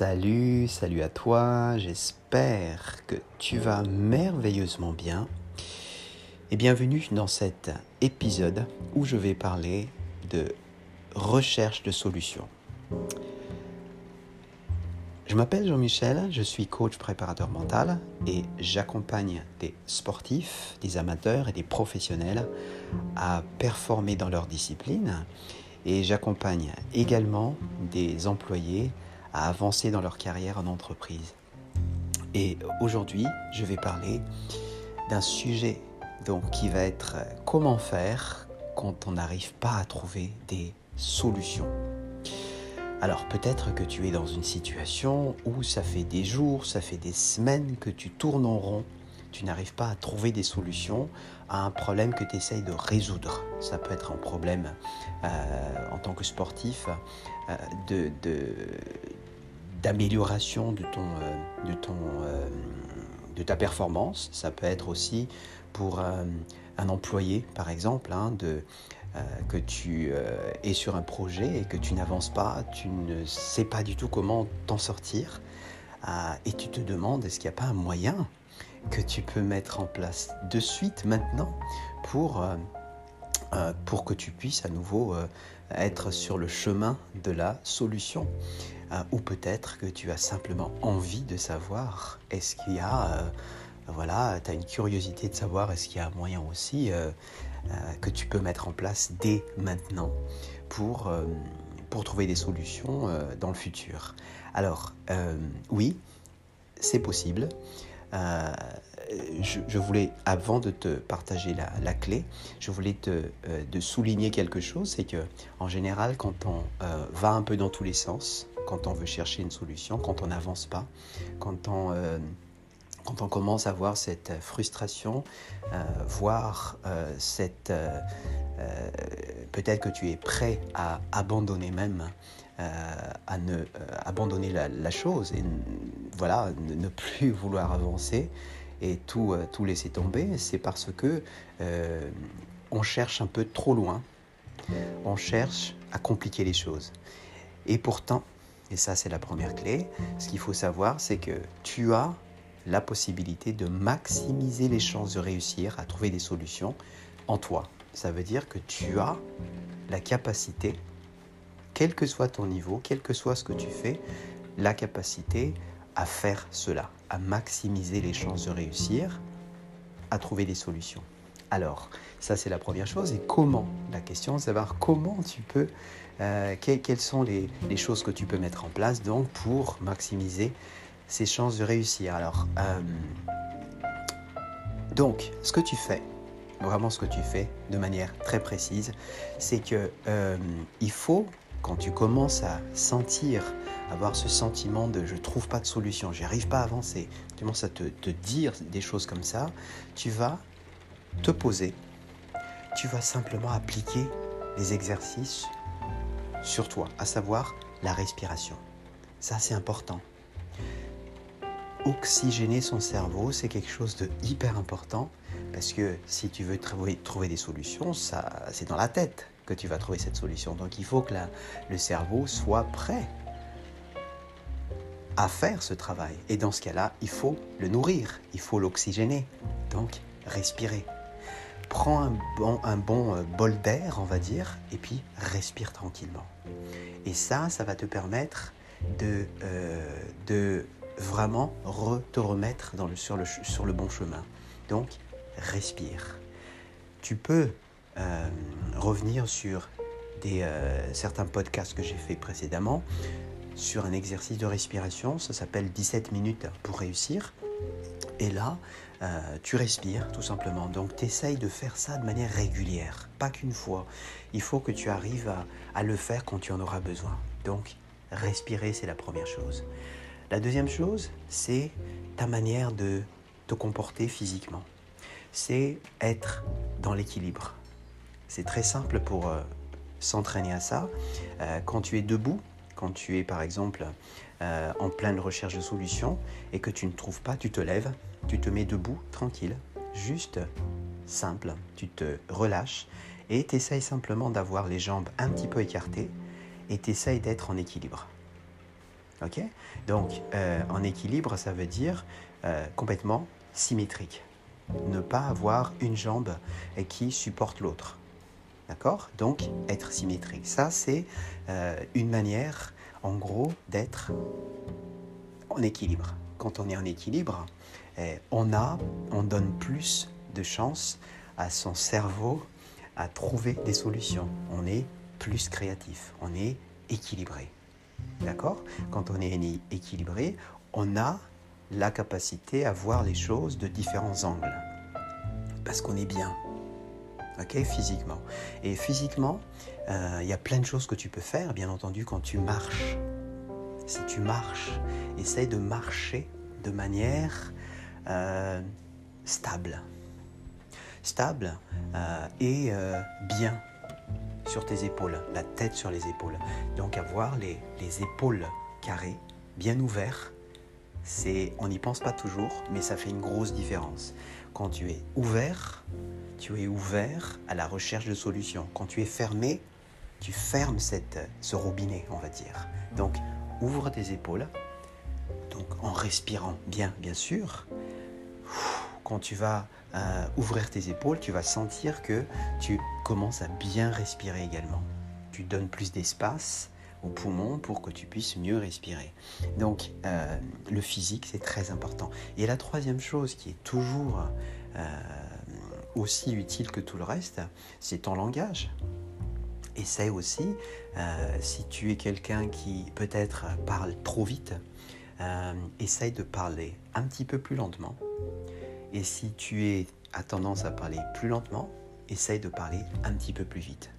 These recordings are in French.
Salut, salut à toi, j'espère que tu vas merveilleusement bien. Et bienvenue dans cet épisode où je vais parler de recherche de solutions. Je m'appelle Jean-Michel, je suis coach préparateur mental et j'accompagne des sportifs, des amateurs et des professionnels à performer dans leur discipline et j'accompagne également des employés à avancer dans leur carrière en entreprise. Et aujourd'hui, je vais parler d'un sujet donc, qui va être comment faire quand on n'arrive pas à trouver des solutions. Alors peut-être que tu es dans une situation où ça fait des jours, ça fait des semaines que tu tournes en rond, tu n'arrives pas à trouver des solutions à un problème que tu essayes de résoudre. Ça peut être un problème euh, en tant que sportif euh, de, d'amélioration de, ton, euh, de, ton, euh, de ta performance. Ça peut être aussi pour un, employé, par exemple, hein, euh, que tu es sur un projet et que tu n'avances pas, tu ne sais pas du tout comment t'en sortir, et tu te demandes est-ce qu'il n'y a pas un moyen que tu peux mettre en place de suite maintenant pour, pour que tu puisses à nouveau être sur le chemin de la solution. Euh, ou peut-être que tu as simplement envie de savoir, est-ce qu'il y a, euh, voilà, tu as une curiosité de savoir, est-ce qu'il y a un moyen aussi euh, que tu peux mettre en place dès maintenant pour, pour trouver des solutions dans le futur. Alors, oui, c'est possible. Je, voulais, avant de te partager la, clé, je voulais te de souligner quelque chose, c'est que en général, quand on va un peu dans tous les sens, quand on veut chercher une solution, quand on n'avance pas, quand on, euh, commence à voir cette frustration, euh, voir euh, cette... Peut-être que tu es prêt à abandonner même, à ne abandonner la, chose et voilà, ne, plus vouloir avancer et tout, tout laisser tomber, c'est parce que on cherche un peu trop loin, on cherche à compliquer les choses. Et pourtant, et ça, c'est la première clé. Ce qu'il faut savoir, c'est que tu as la possibilité de maximiser les chances de réussir à trouver des solutions en toi. Ça veut dire que tu as la capacité, quel que soit ton niveau, quel que soit ce que tu fais, la capacité à faire cela, à maximiser les chances de réussir, à trouver des solutions. Alors, ça c'est la première chose. Et comment? La question, c'est savoir comment tu peux, euh, quelles sont les, choses que tu peux mettre en place donc pour maximiser ces chances de réussir. Alors, euh, donc, ce que tu fais, vraiment ce que tu fais de manière très précise, c'est que euh, il faut, quand tu commences à sentir, avoir ce sentiment de je trouve pas de solution, j'arrive pas à avancer, tu commences à te dire des choses comme ça, tu vas te poser, tu vas simplement appliquer les exercices sur toi, à savoir la respiration. Ça, c'est important. Oxygéner son cerveau, c'est quelque chose de hyper important parce que si tu veux trouver, des solutions, ça, c'est dans la tête que tu vas trouver cette solution. Donc il faut que le cerveau soit prêt à faire ce travail. Et dans ce cas-là, il faut le nourrir, il faut l'oxygéner. Donc respirer prends un bon, euh, bol d'air, on va dire, et puis respire tranquillement. Et ça, ça va te permettre de, euh, de vraiment te remettre sur le bon chemin. Donc, respire. Tu peux euh, revenir sur des, certains podcasts que j'ai fait précédemment sur un exercice de respiration. Ça s'appelle 17 minutes pour réussir. Et là, euh, tu respires tout simplement. Donc tu essayes de faire ça de manière régulière, pas qu'une fois. Il faut que tu arrives à, le faire quand tu en auras besoin. Donc respirer, c'est la première chose. La deuxième chose, c'est ta manière de te comporter physiquement. C'est être dans l'équilibre. C'est très simple pour euh, s'entraîner à ça. Euh, quand tu es debout, quand tu es par exemple en pleine recherche de solutions et que tu ne trouves pas, tu te lèves, tu te mets debout, tranquille, juste simple, tu te relâches et tu essayes simplement d'avoir les jambes un petit peu écartées et tu essayes d'être en équilibre. Ok? Donc, euh, en équilibre, ça veut dire euh, complètement symétrique. Ne pas avoir une jambe qui supporte l'autre. D'accord? Donc, être symétrique. Ça, c'est euh, une manière, en gros, d'être en équilibre. Quand on est en équilibre, eh, on a, on donne plus de chance à son cerveau à trouver des solutions. On est plus créatif, on est équilibré. D'accord? Quand on est équilibré, on a la capacité à voir les choses de différents angles. Parce qu'on est bien. Physiquement. Et physiquement, euh, il y a plein de choses que tu peux faire, bien entendu, quand tu marches. Si tu marches, essaye de marcher de manière euh, stable. Stable euh, et bien sur tes épaules, la tête sur les épaules. Donc avoir les épaules carrées, bien ouvertes, on n'y pense pas toujours, mais ça fait une grosse différence. Quand tu es ouvert, tu es ouvert à la recherche de solutions. Quand tu es fermé, tu fermes ce robinet, on va dire. Donc, ouvre tes épaules, donc en respirant bien, bien sûr. Quand tu vas euh, ouvrir tes épaules, tu vas sentir que tu commences à bien respirer également. Tu donnes plus d'espace poumons pour que tu puisses mieux respirer. Donc euh, le physique, c'est très important. Et la troisième chose qui est toujours euh, aussi utile que tout le reste, c'est ton langage. Essaye aussi, si tu es quelqu'un qui peut-être parle trop vite, essaye de parler un petit peu plus lentement et si tu es, as tendance à parler plus lentement, essaye de parler un petit peu plus vite.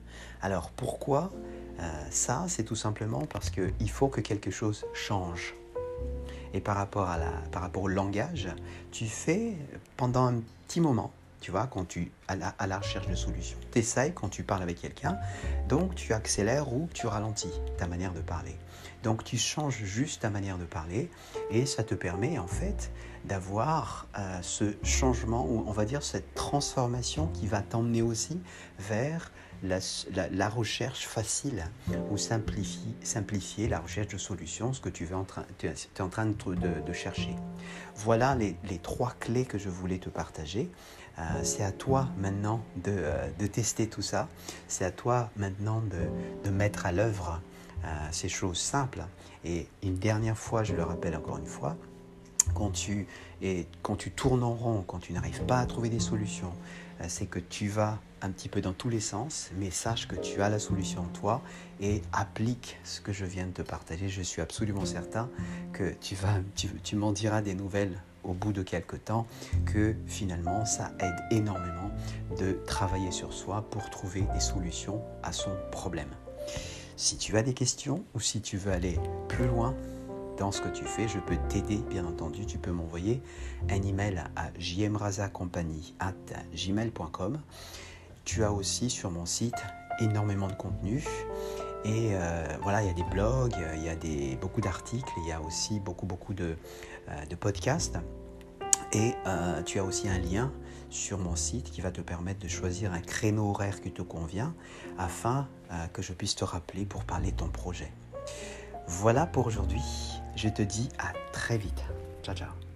Alors pourquoi euh, ça C'est tout simplement parce qu'il faut que quelque chose change. Et par rapport, à la, par rapport au langage, tu fais pendant un petit moment, tu vois, quand tu à la, à la recherche de solutions. Tu essayes quand tu parles avec quelqu'un, donc tu accélères ou tu ralentis ta manière de parler. Donc tu changes juste ta manière de parler et ça te permet en fait d'avoir euh, ce changement ou on va dire cette transformation qui va t'emmener aussi vers la, recherche facile ou simplifier, simplifier la recherche de solutions, ce que tu, es en train, es en train de, chercher. Voilà les, trois clés que je voulais te partager. Euh, c'est à toi maintenant de, euh, de, tester tout ça. C'est à toi maintenant de, de mettre à l'œuvre ces choses simples. Et une dernière fois, je le rappelle encore une fois, quand tu, et quand tu tournes en rond, quand tu n'arrives pas à trouver des solutions, euh, c'est que tu vas un petit peu dans tous les sens, mais sache que tu as la solution en toi et applique ce que je viens de te partager. Je suis absolument certain que tu, vas, tu, tu m'en diras des nouvelles au bout de quelques temps, que finalement ça aide énormément de travailler sur soi pour trouver des solutions à son problème. Si tu as des questions ou si tu veux aller plus loin dans ce que tu fais, je peux t'aider, bien entendu. Tu peux m'envoyer un email à gmail.com. Tu as aussi sur mon site énormément de contenu. Et euh, voilà, il y a des blogs, il y a des, beaucoup d'articles, il y a aussi beaucoup, beaucoup de, euh, podcasts. Et euh, tu as aussi un lien sur mon site qui va te permettre de choisir un créneau horaire qui te convient afin que je puisse te rappeler pour parler de ton projet. Voilà pour aujourd'hui. Je te dis à très vite. Ciao ciao.